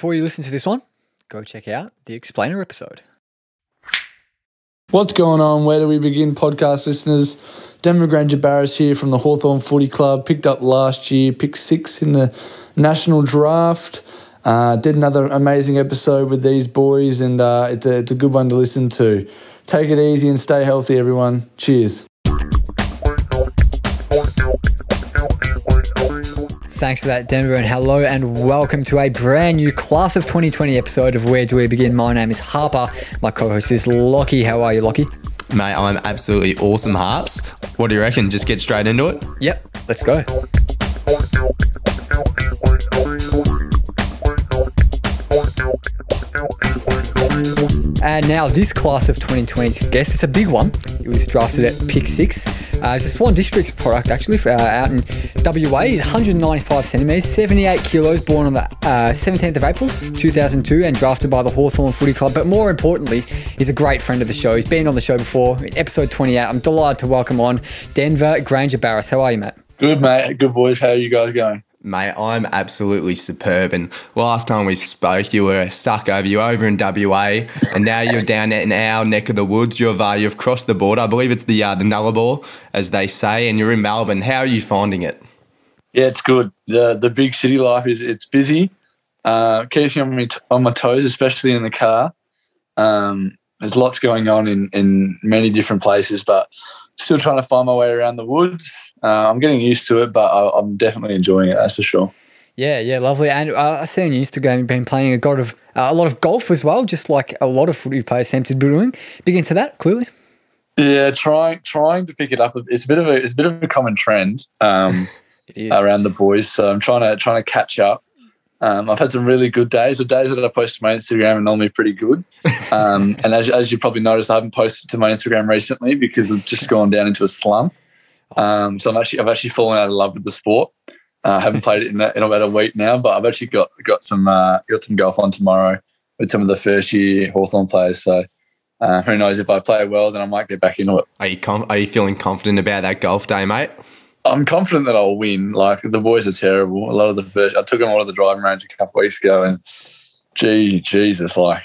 before you listen to this one, go check out the Explainer episode. What's going on? Where do we begin, podcast listeners? Denver Grainger Barras here from the Hawthorn Footy Club. Picked up last year, picked six in the national draft. Uh, did another amazing episode with these boys, and uh, it's, a, it's a good one to listen to. Take it easy and stay healthy, everyone. Cheers. Thanks for that, Denver, and hello and welcome to a brand new Class of 2020 episode of Where Do We Begin? My name is Harper. My co host is Lockie. How are you, Lockie? Mate, I'm absolutely awesome, Harps. What do you reckon? Just get straight into it? Yep, let's go. And now this class of 2020, I guess it's a big one. It was drafted at pick six. Uh, it's a Swan Districts product actually for, uh, out in WA. 195 centimetres, 78 kilos, born on the uh, 17th of April 2002 and drafted by the Hawthorn Footy Club. But more importantly, he's a great friend of the show. He's been on the show before episode 28. I'm delighted to welcome on Denver Grainger Barras. How are you, Matt? Good, mate. Good, boys. How are you guys going? Mate, I'm absolutely superb. And last time we spoke, you were stuck over. You over in WA, and now you're down in our neck of the woods. You've uh, you've crossed the border. I believe it's the uh, the Nullarbor, as they say, and you're in Melbourne. How are you finding it? Yeah, it's good. the The big city life is it's busy. Uh, keeps me on my, on my toes, especially in the car. Um, there's lots going on in in many different places, but still trying to find my way around the woods. Uh, I'm getting used to it, but I, am definitely enjoying it. That's for sure. Yeah, yeah, lovely. And uh, I see on your Instagram you've been playing a lot of uh, a lot of golf as well, just like a lot of footy players seem to be doing. Big into that, clearly. Yeah, trying trying to pick it up. It's a bit of a it's a bit of a common trend um, around the boys. So I'm trying to trying to catch up. Um, I've had some really good days. The days that I post to my Instagram are normally pretty good. Um, and as, as you probably noticed, I haven't posted to my Instagram recently because I've just gone down into a slump. Um, so I'm actually I've actually fallen out of love with the sport. Uh, I haven't played it in, in, about a week now, but I've actually got got some uh, got some golf on tomorrow with some of the first year Hawthorn players. So uh, who knows if I play well, then I might get back into it. Are you com- are you feeling confident about that golf day, mate? I'm confident that I'll win. Like the boys are terrible. A lot of the first, I took them all to the driving range a couple weeks ago, and gee, Jesus, like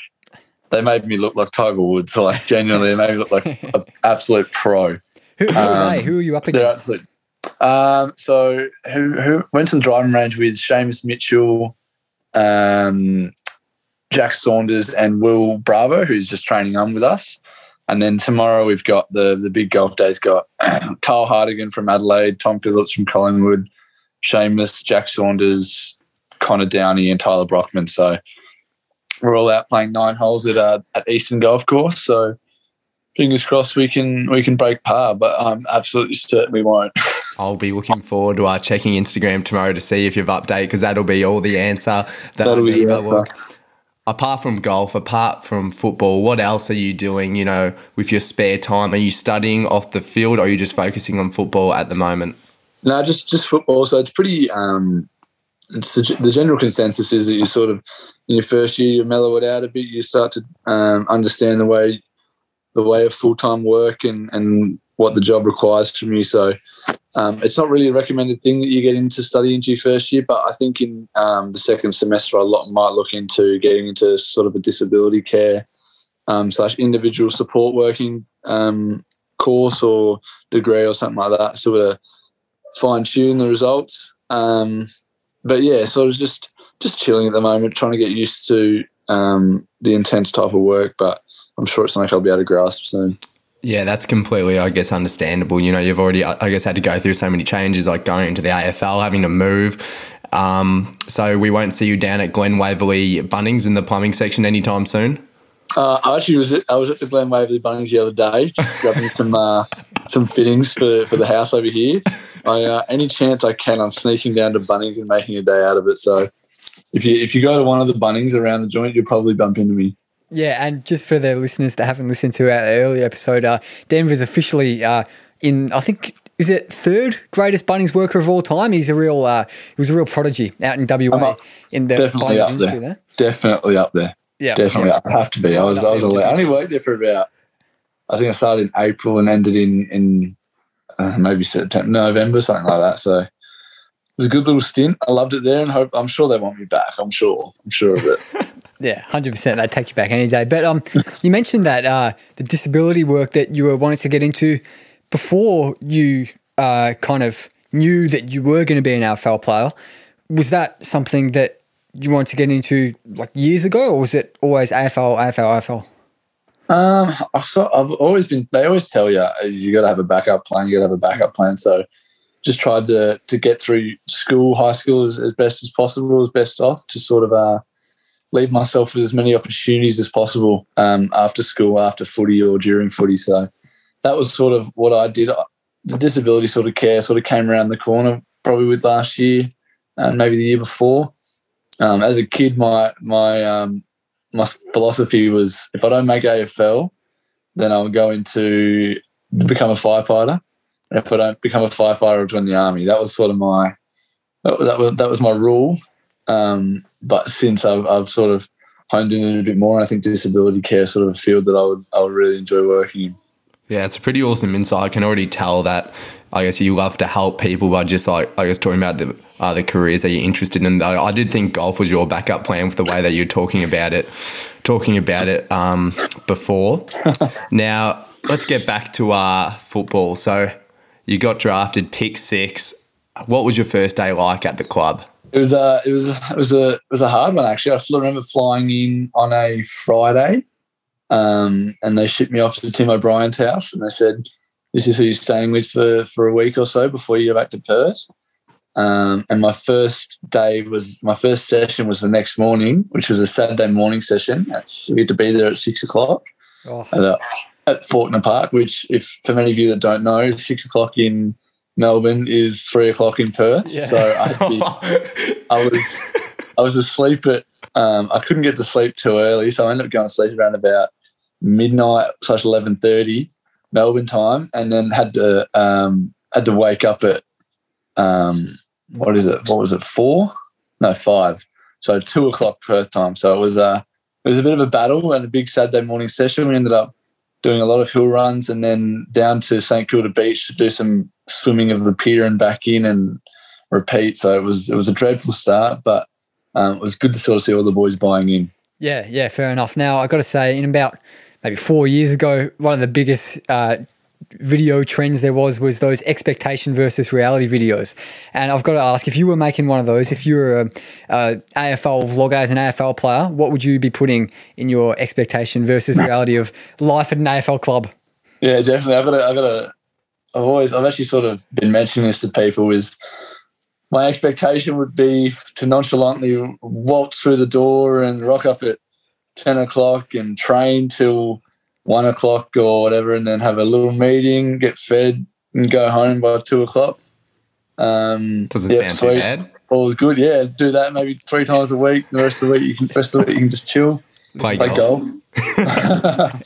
they made me look like Tiger Woods. Like genuinely, they made me look like an absolute pro. Who, who um, are they? Who are you up against? Um, so who who went to the driving range with Seamus Mitchell, um, Jack Saunders, and Will Bravo, who's just training on with us. And then tomorrow we've got the the big golf days. Got Carl Hardigan from Adelaide, Tom Phillips from Collingwood, Seamus, Jack Saunders, Connor Downie, and Tyler Brockman. So we're all out playing nine holes at uh, at Eastern Golf Course. So fingers crossed we can we can break par, but I'm absolutely certain we won't. I'll be looking forward to uh, checking Instagram tomorrow to see if you've updated because that'll be all the answer. That'll, that'll be the answer apart from golf, apart from football, what else are you doing, you know, with your spare time? Are you studying off the field or are you just focusing on football at the moment? No, just just football. So it's pretty um it's the, the general consensus is that you sort of in your first year you mellow it out a bit, you start to um, understand the way the way of full time work and and what the job requires from you. So um, it's not really a recommended thing that you get into study into your first year, but I think in um, the second semester, I lot might look into getting into sort of a disability care um, slash individual support working um, course or degree or something like that, sort of fine tune the results. Um, but yeah, sort of just just chilling at the moment, trying to get used to um, the intense type of work, but I'm sure it's something I'll be able to grasp soon. Yeah, that's completely, I guess, understandable. You know, you've already, I guess, had to go through so many changes, like going into the AFL, having to move. Um, so we won't see you down at Glen Waverley Bunnings in the plumbing section anytime soon. Uh, I actually was at, I was at the Glen Waverley Bunnings the other day, grabbing some uh, some fittings for, for the house over here. I, uh, any chance I can, I'm sneaking down to Bunnings and making a day out of it. So if you if you go to one of the Bunnings around the joint, you'll probably bump into me. Yeah, and just for the listeners that haven't listened to our earlier episode, uh, Denver's officially uh, in, I think, is it third greatest Bunnings worker of all time? He's a real, uh, he was a real prodigy out in WA in the definitely up industry there. there. Definitely up there. Yeah, definitely. Yeah. I have to be. I was, I was, I only worked there for about. I think I started in April and ended in in uh, maybe September, November, something like that. So it was a good little stint. I loved it there, and hope I'm sure they want me back. I'm sure. I'm sure of it. Yeah, hundred percent. They'd take you back any day. But um, you mentioned that uh, the disability work that you were wanting to get into before you uh, kind of knew that you were going to be an AFL player. Was that something that you wanted to get into like years ago, or was it always AFL, AFL, AFL? Um, I've always been. They always tell you you got to have a backup plan. You got to have a backup plan. So just tried to to get through school, high school as, as best as possible, as best off to sort of uh, leave myself with as many opportunities as possible um, after school, after footy, or during footy. So that was sort of what I did. The disability sort of care sort of came around the corner probably with last year and maybe the year before. Um, as a kid, my my um, my philosophy was if I don't make AFL, then I'll go into become a firefighter. If I don't become a firefighter, I'll join the army. That was sort of my that was that was, that was my rule. Um, but since I've, I've sort of honed in a bit more, I think disability care sort of a field that I would I would really enjoy working in. Yeah, it's a pretty awesome insight. I can already tell that I guess you love to help people by just like I guess talking about the uh, the careers that you're interested in. Though I did think golf was your backup plan with the way that you're talking about it, talking about it um, before. now let's get back to uh, football. So you got drafted, pick six. What was your first day like at the club? It was a it was it was a it was a hard one actually. I remember flying in on a Friday, um, and they shipped me off to Tim O'Brien's house, and they said, "This is who you're staying with for for a week or so before you go back to Perth." Um, and my first day was my first session was the next morning, which was a Saturday morning session. That's, we had to be there at six o'clock oh. at, uh, at Fawkner Park, which, if for many of you that don't know, six o'clock in Melbourne is three o'clock in Perth. Yeah. So I, be, I was I was asleep at um, I couldn't get to sleep too early, so I ended up going to sleep around about midnight slash eleven thirty Melbourne time, and then had to um, had to wake up at um, what is it? What was it? Four? No, five. So two o'clock Perth time. So it was a uh, it was a bit of a battle and a big Saturday morning session. We ended up doing a lot of hill runs and then down to St Kilda Beach to do some swimming of the pier and back in and repeat. So it was it was a dreadful start, but um, it was good to sort of see all the boys buying in. Yeah, yeah, fair enough. Now I got to say, in about maybe four years ago, one of the biggest uh, video trends there was was those expectation versus reality videos. And I've got to ask, if you were making one of those, if you were a, a AFL vlogger as an AFL player, what would you be putting in your expectation versus reality of life at an AFL club? Yeah, definitely. I've got to, I've got to I've always, I've actually sort of been mentioning this to people is my expectation would be to nonchalantly waltz through the door and rock up at 10 o'clock and train till one o'clock or whatever, and then have a little meeting, get fed, and go home by two o'clock. Um, Doesn't yep, sound sweet. too bad. All good, yeah. Do that maybe three times a week. The rest of the week, you can. rest of the week, you can just chill, play, play golf. golf.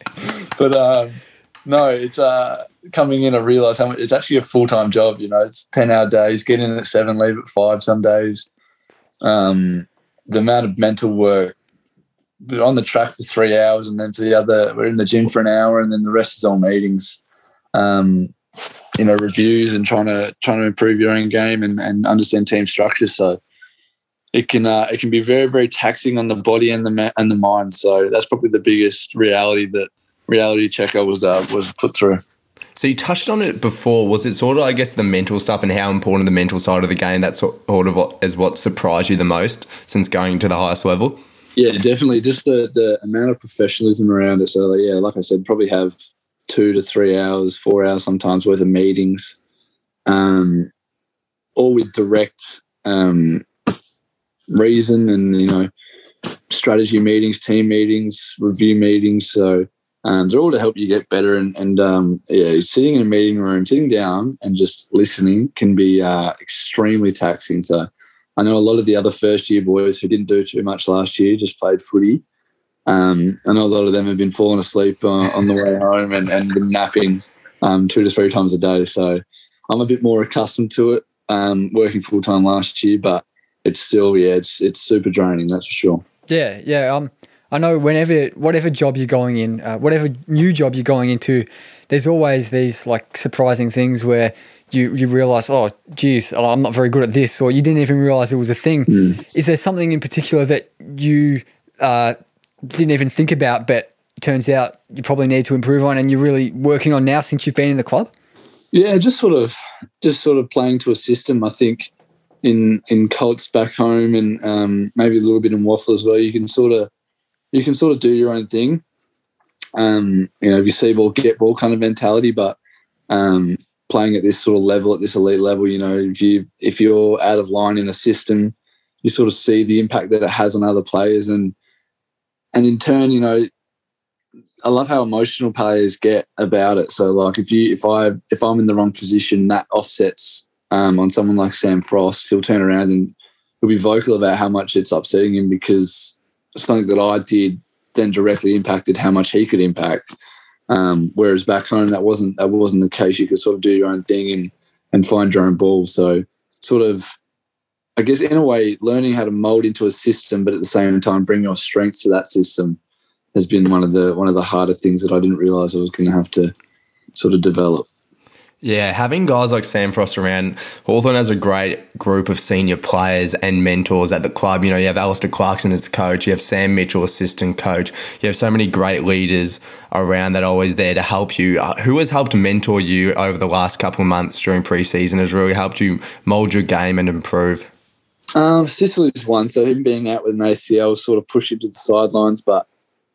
but um, no, it's uh, coming in. I realise how much it's actually a full time job. You know, it's ten hour days. Get in at seven, leave at five. Some days. Um, the amount of mental work on the track for three hours, and then for the other, we're in the gym for an hour, and then the rest is all meetings. Um, you know, reviews and trying to trying to improve your own game and, and understand team structure. So it can uh, it can be very very taxing on the body and the and the mind. So that's probably the biggest reality that reality checker was uh, was put through. So you touched on it before. Was it sort of, I guess, the mental stuff and how important the mental side of the game that sort of what, is what surprised you the most since going to the highest level? Yeah, definitely. Just the, the amount of professionalism around it. So, yeah, like I said, probably have two to three hours, four hours sometimes worth of meetings, um, all with direct um, reason and, you know, strategy meetings, team meetings, review meetings. So, um, they're all to help you get better. And, and um, yeah, sitting in a meeting room, sitting down and just listening can be uh, extremely taxing. So I know a lot of the other first year boys who didn't do too much last year just played footy. Um, I know a lot of them have been falling asleep uh, on the way home and, and napping um, two to three times a day. So I'm a bit more accustomed to it um, working full time last year, but it's still, yeah, it's, it's super draining, that's for sure. Yeah, yeah. Um, I know whenever, whatever job you're going in, uh, whatever new job you're going into, there's always these like surprising things where you you realize, oh, geez, oh, I'm not very good at this, or you didn't even realize it was a thing. Mm. Is there something in particular that you uh, didn't even think about, but turns out you probably need to improve on, and you're really working on now since you've been in the club? Yeah, just sort of, just sort of playing to a system. I think in in Colts back home, and um, maybe a little bit in WAFL as well. You can sort of, you can sort of do your own thing. Um, you know, you see ball, get ball kind of mentality, but um, playing at this sort of level, at this elite level, you know, if you if you're out of line in a system, you sort of see the impact that it has on other players, and and in turn, you know, I love how emotional players get about it. So like if you if I if I'm in the wrong position, that offsets um, on someone like Sam Frost. He'll turn around and he'll be vocal about how much it's upsetting him because something that I did then directly impacted how much he could impact. Um, whereas back home, that wasn't that wasn't the case. You could sort of do your own thing and and find your own ball. So sort of, I guess in a way, learning how to mold into a system, but at the same time bring your strengths to that system has been one of the one of the harder things that I didn't realize I was going to have to sort of develop. Yeah, having guys like Sam Frost around, Hawthorn has a great group of senior players and mentors at the club. You know, you have Alastair Clarkson as the coach, you have Sam Mitchell, assistant coach. You have so many great leaders around that are always there to help you. Uh, who has helped mentor you over the last couple of months during preseason has really helped you mould your game and improve? Um, Sicily's one, so him being out with an ACL sort of pushed him to the sidelines, but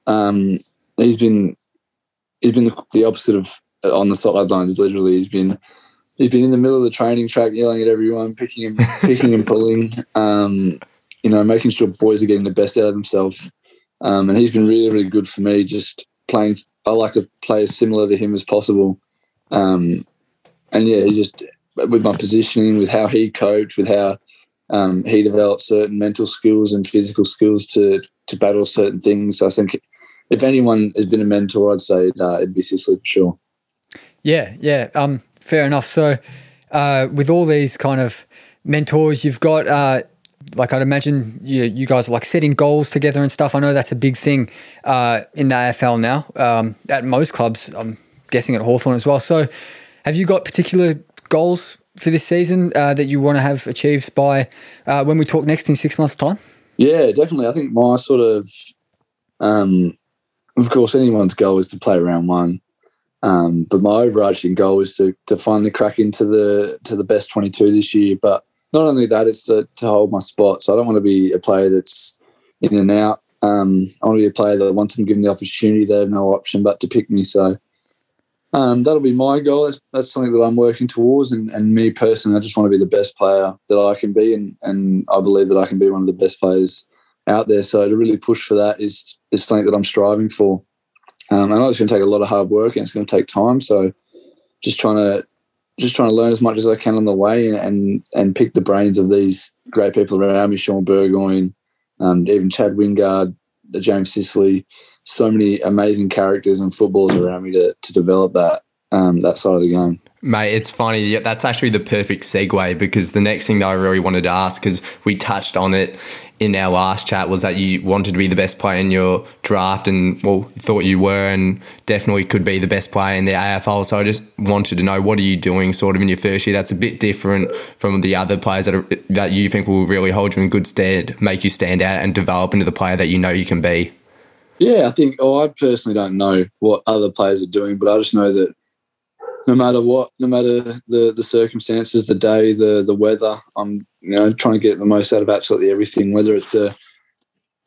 um, he's been he's been the, the opposite of on the sidelines. Literally, he's been he's been in the middle of the training track, yelling at everyone, picking and picking and pulling. Um, you know, making sure boys are getting the best out of themselves. Um, and he's been really, really good for me. Just playing, I like to play as similar to him as possible. Um, and yeah, he just with my positioning, with how he coached, with how um, he developed certain mental skills and physical skills to to battle certain things. I think if anyone has been a mentor, I'd say uh, it'd be Sicily for sure. Yeah, yeah, um, fair enough. So, uh, with all these kind of mentors you've got, uh, like I'd imagine you, you guys are like setting goals together and stuff. I know that's a big thing uh, in the AFL now. Um, at most clubs, I'm guessing at Hawthorn as well. So, have you got particular goals for this season uh, that you want to have achieved by uh, when we talk next in six months' time? Yeah, definitely. I think my sort of, um, of course, anyone's goal is to play round one. Um, but my overarching goal is to, to finally crack into the to the best 22 this year. But not only that, it's to, to hold my spot. So I don't want to be a player that's in and out. Um, I want to be a player that once I'm given the opportunity, they have no option but to pick me. So um, that'll be my goal. That's, that's, something that I'm working towards. And, and me personally, I just want to be the best player that I can be. And, and I believe that I can be one of the best players out there. So to really push for that is, is something that I'm striving for. Um, I know it's going to take a lot of hard work and it's going to take time. So just trying to just trying to learn as much as I can on the way and and, and pick the brains of these great people around me, Shaun Burgoyne, um, even Chad Wingard, James Sicily, so many amazing characters and footballers around me to, to develop that um, that side of the game. Mate, it's funny. Yeah, that's actually the perfect segue because the next thing that I really wanted to ask, because we touched on it in our last chat, was that you wanted to be the best player in your draft and, well, thought you were and definitely could be the best player in the AFL. So I just wanted to know what are you doing sort of in your first year that's a bit different from the other players that, are, that you think will really hold you in good stead, make you stand out and develop into the player that you know you can be? Yeah, I think, oh, I personally don't know what other players are doing, but I just know that no matter what, no matter the the circumstances, the day, the the weather, I'm you know trying to get the most out of absolutely everything. Whether it's a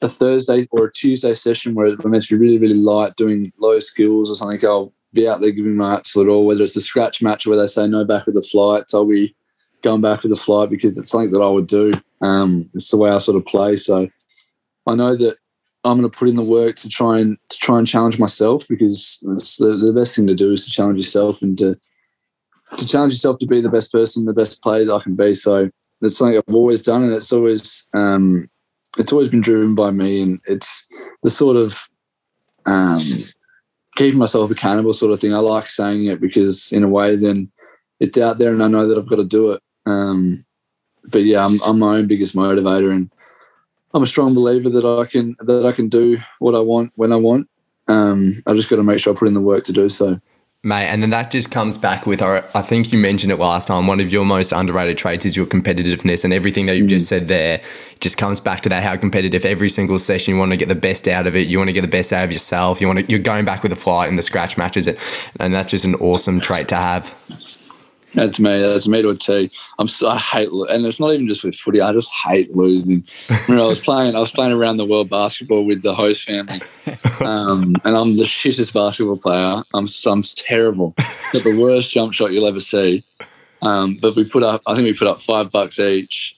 a Thursday or a Tuesday session where we're meant to be really really light, doing low skills or something, I'll be out there giving my absolute all. Whether it's a scratch match where they say no back with the flights, I'll be going back with the flight because it's something that I would do. Um, it's the way I sort of play. So I know that I'm going to put in the work to try and to try and challenge myself because it's the, the best thing to do is to challenge yourself and to to challenge yourself to be the best person, the best player that I can be. So that's something I've always done, and it's always um, it's always been driven by me, and it's the sort of um, keeping myself accountable sort of thing. I like saying it because in a way, then it's out there, and I know that I've got to do it. Um, but yeah, I'm, I'm my own biggest motivator, and I'm a strong believer that I can that I can do what I want when I want. Um, I just got to make sure I put in the work to do so. Mate, and then that just comes back with, our, I think you mentioned it last time, one of your most underrated traits is your competitiveness, and everything that you've mm. just said there just comes back to that how competitive every single session you want to get the best out of it, you want to get the best out of yourself, you want to, you're going back with a flight in the scratch matches, and that's just an awesome trait to have. That's me. That's me to a T. I'm so, I hate and it's not even just with footy. I just hate losing. you know, I was playing. I was playing around the world basketball with the host family, um, and I'm the shittest basketball player. I'm I'm terrible. Got the worst jump shot you'll ever see. Um, but we put up. I think we put up five bucks each.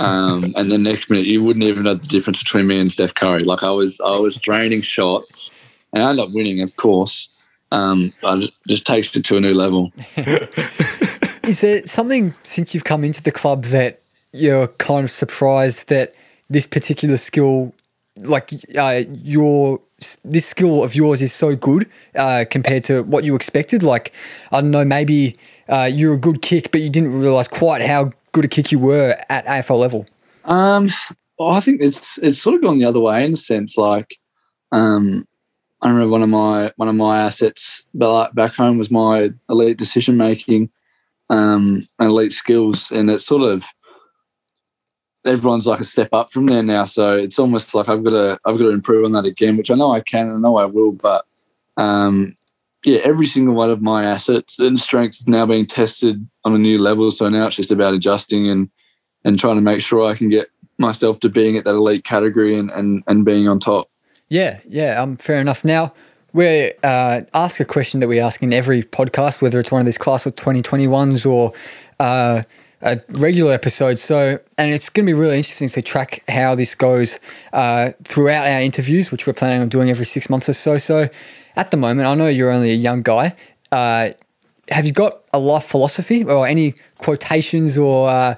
Um, and the next minute, you wouldn't even know the difference between me and Steph Curry. Like I was, I was draining shots, and I ended up winning, of course. Um, but it just takes it to a new level. Is there something since you've come into the club that you're kind of surprised that this particular skill, like uh, your this skill of yours, is so good uh, compared to what you expected? Like I don't know, maybe uh, you're a good kick, but you didn't realize quite how good a kick you were at AFL level. Um, well, I think it's it's sort of gone the other way in a sense. Like, um, I remember one of my one of my assets back home was my elite decision making um, and elite skills, and it's sort of everyone's like a step up from there now. So it's almost like I've got to I've got to improve on that again, which I know I can, and I know I will. But um, yeah, every single one of my assets and strengths is now being tested on a new level. So now it's just about adjusting and and trying to make sure I can get myself to being at that elite category and and, and being on top. Yeah, yeah, um, fair enough. Now we uh, ask a question that we ask in every podcast, whether it's one of these class of 2021s or uh, a regular episode. So, and it's going to be really interesting to track how this goes uh, throughout our interviews, which we're planning on doing every six months or so. So, at the moment, I know you're only a young guy. Uh, have you got a life philosophy or any quotations or uh,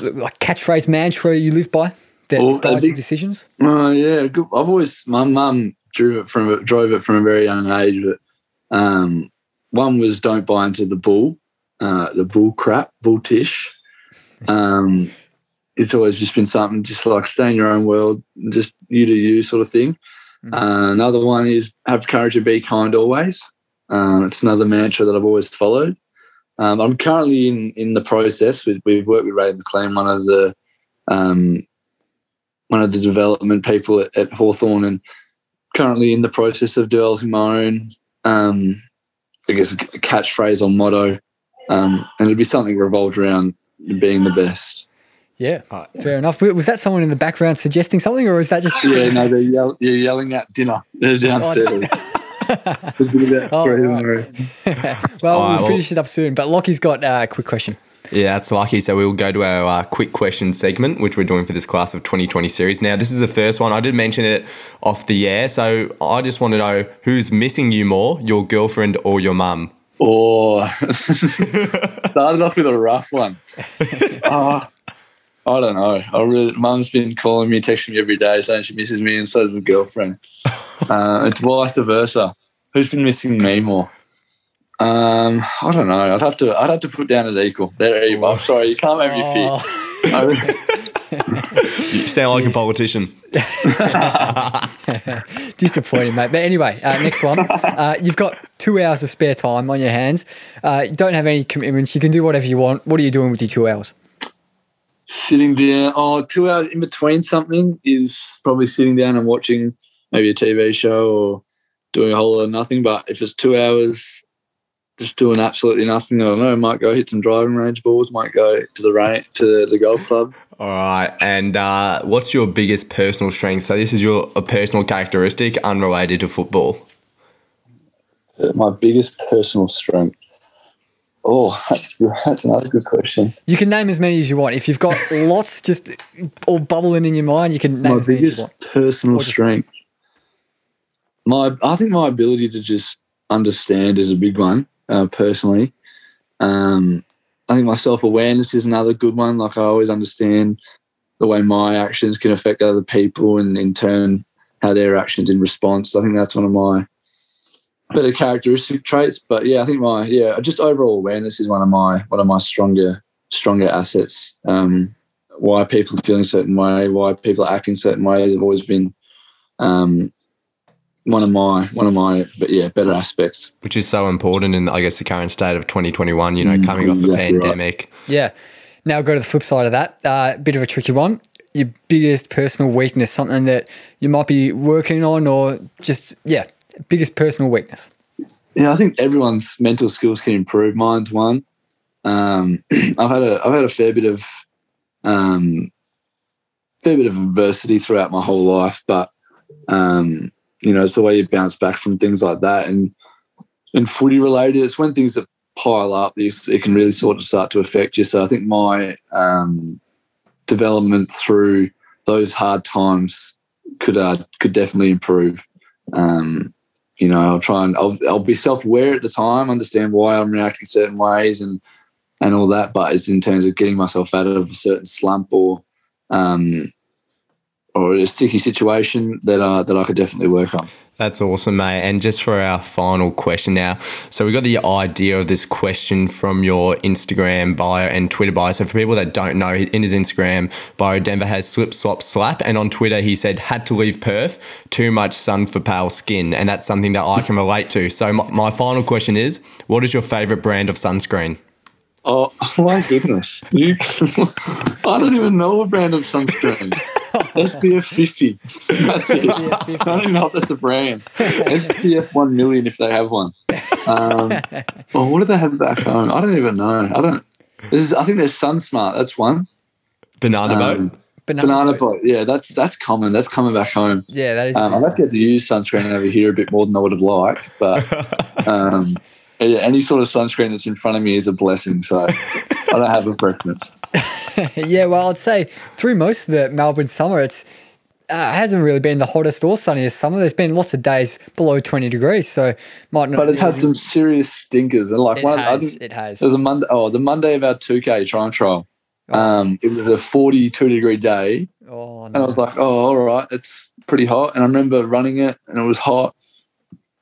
like catchphrase mantra you live by that well, guides your decisions? Uh, yeah, I've always my mum drove it from drove it from a very young age. But um, one was don't buy into the bull, uh, the bull crap, bull tish. Um, it's always just been something just like stay in your own world, just you do you sort of thing. Mm-hmm. Uh, another one is have courage to be kind always. Um, it's another mantra that I've always followed. Um, I'm currently in in the process. We, we've worked with Ray McLean, one of the um, one of the development people at, at Hawthorn, and currently in the process of developing my own, um, I guess, a catchphrase or motto, um, and it'd be something revolved around being the best. Yeah, fair enough. Was that someone in the background suggesting something, or was that just? yeah, no, they're, yell- you're yelling at dinner. They're downstairs. oh, right. well, we'll finish it up soon. But Lockie's got uh, a quick question. Yeah, that's lucky. So we'll go to our uh, quick question segment, which we're doing for this class of 2020 series. Now, this is the first one. I did mention it off the air. So I just want to know who's missing you more, your girlfriend or your mum? Oh, started off with a rough one. Oh, I don't know. I really, mum's been calling me, texting me every day saying she misses me, and so does the girlfriend. Uh, it's vice versa. Who's been missing me more? Um, I don't know. I'd have to. I'd have to put down as equal. There you go. I'm sorry, you can't make me fit. you sound like a politician. Disappointing, mate. But anyway, uh, next one. Uh, you've got two hours of spare time on your hands. Uh, you don't have any commitments. You can do whatever you want. What are you doing with your two hours? Sitting down. Oh, two hours in between something is probably sitting down and watching maybe a TV show or doing a whole lot of nothing. But if it's two hours just doing absolutely nothing. I don't know. Might go hit some driving range balls. Might go to the rain to the golf club. All right. And uh, what's your biggest personal strength? So this is your a personal characteristic unrelated to football. My biggest personal strength. Oh, that's another good question. You can name as many as you want. If you've got lots just all bubbling in your mind, you can name my as many as you want. personal strength. My, I think my ability to just understand is a big one uh, personally. Um, I think my self awareness is another good one. Like I always understand the way my actions can affect other people, and in turn how their actions in response. I think that's one of my better characteristic traits. But yeah, I think my yeah just overall awareness is one of my one of my stronger stronger assets. Um, why people are feeling certain way, why people are acting certain ways have always been um, one of my one of my but yeah better aspects. Which is so important in I guess the current state of 2021. You know, Mm, coming off the exactly right. pandemic. Yeah. Now go to the flip side of that. Uh, bit of a tricky one. Your biggest personal weakness, something that you might be working on, or just yeah, biggest personal weakness. Yeah, I think everyone's mental skills can improve. Mine's one. Um, I've had a I've had a fair bit of um, fair bit of adversity throughout my whole life, but um, you know, it's the way you bounce back from things like that, and and footy related, it's when things that pile up, it can really sort of start to affect you. So I think my um, development through those hard times could uh, could definitely improve. Um, you know, I'll try and I'll, I'll be self aware at the time, understand why I'm reacting certain ways and and all that. But it's in terms of getting myself out of a certain slump or um, or a sticky situation that uh, that I could definitely work on. That's awesome, mate. And just for our final question now. So we got the idea of this question from your Instagram bio and Twitter bio. So for people that don't know, in his Instagram bio, Denver has slip, swap, slap. And on Twitter, he said, had to leave Perth, too much sun for pale skin. And that's something that I can relate to. So my, my final question is, what is your favorite brand of sunscreen? Oh my goodness! You, I don't even know a brand of sunscreen. SPF 50. That's it. I don't even know if that's a brand. SPF 1 million if they have one. Um, well, what do they have back home? I don't even know. I don't. This is. I think there's SunSmart. That's one. Banana Um, boat? banana boat. Yeah, that's that's common. That's coming back home. Yeah, that is. Um, I've actually had to use sunscreen over here a bit more than I would have liked, but um, yeah, any sort of sunscreen that's in front of me is a blessing. So I don't have a preference. yeah, well, I'd say through most of the Melbourne summer, it's uh, hasn't really been the hottest or sunniest summer. There's been lots of days below 20 degrees, so might not. But it's had some serious stinkers, and like It one, has. It has. a Monday. Oh, the Monday of our two K try and trial. Um, it was a forty-two degree day, Oh, and I was like, "Oh, all right, it's pretty hot." And I remember running it, and it was hot.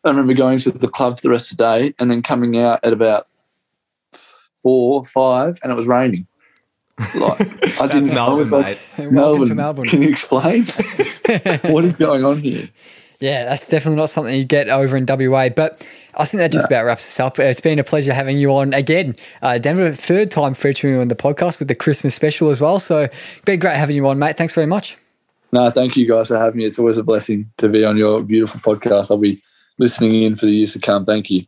I remember going to the club for the rest of the day, and then coming out at about four, or five, and it was raining. Like I didn't. I was Melbourne, like, mate. Melbourne, to Melbourne. Can you explain what is going on here? Yeah, that's definitely not something you get over in WA. But I think that just about wraps us up. It's been a pleasure having you on again, uh, Denver. Third time featuring you on the podcast with the Christmas special as well. So been great having you on, mate. Thanks very much. No, thank you guys for having me. It's always a blessing to be on your beautiful podcast. I'll be listening in for the years to come. Thank you.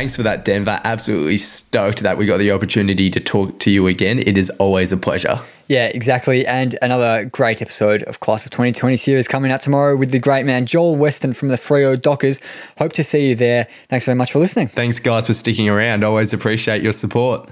Thanks for that, Denver. Absolutely stoked that we got the opportunity to talk to you again. It is always a pleasure. Yeah, exactly. And another great episode of Class of 2020 series coming out tomorrow with the great man Joel Western from the Freo Dockers. Hope to see you there. Thanks very much for listening. Thanks, guys, for sticking around. Always appreciate your support.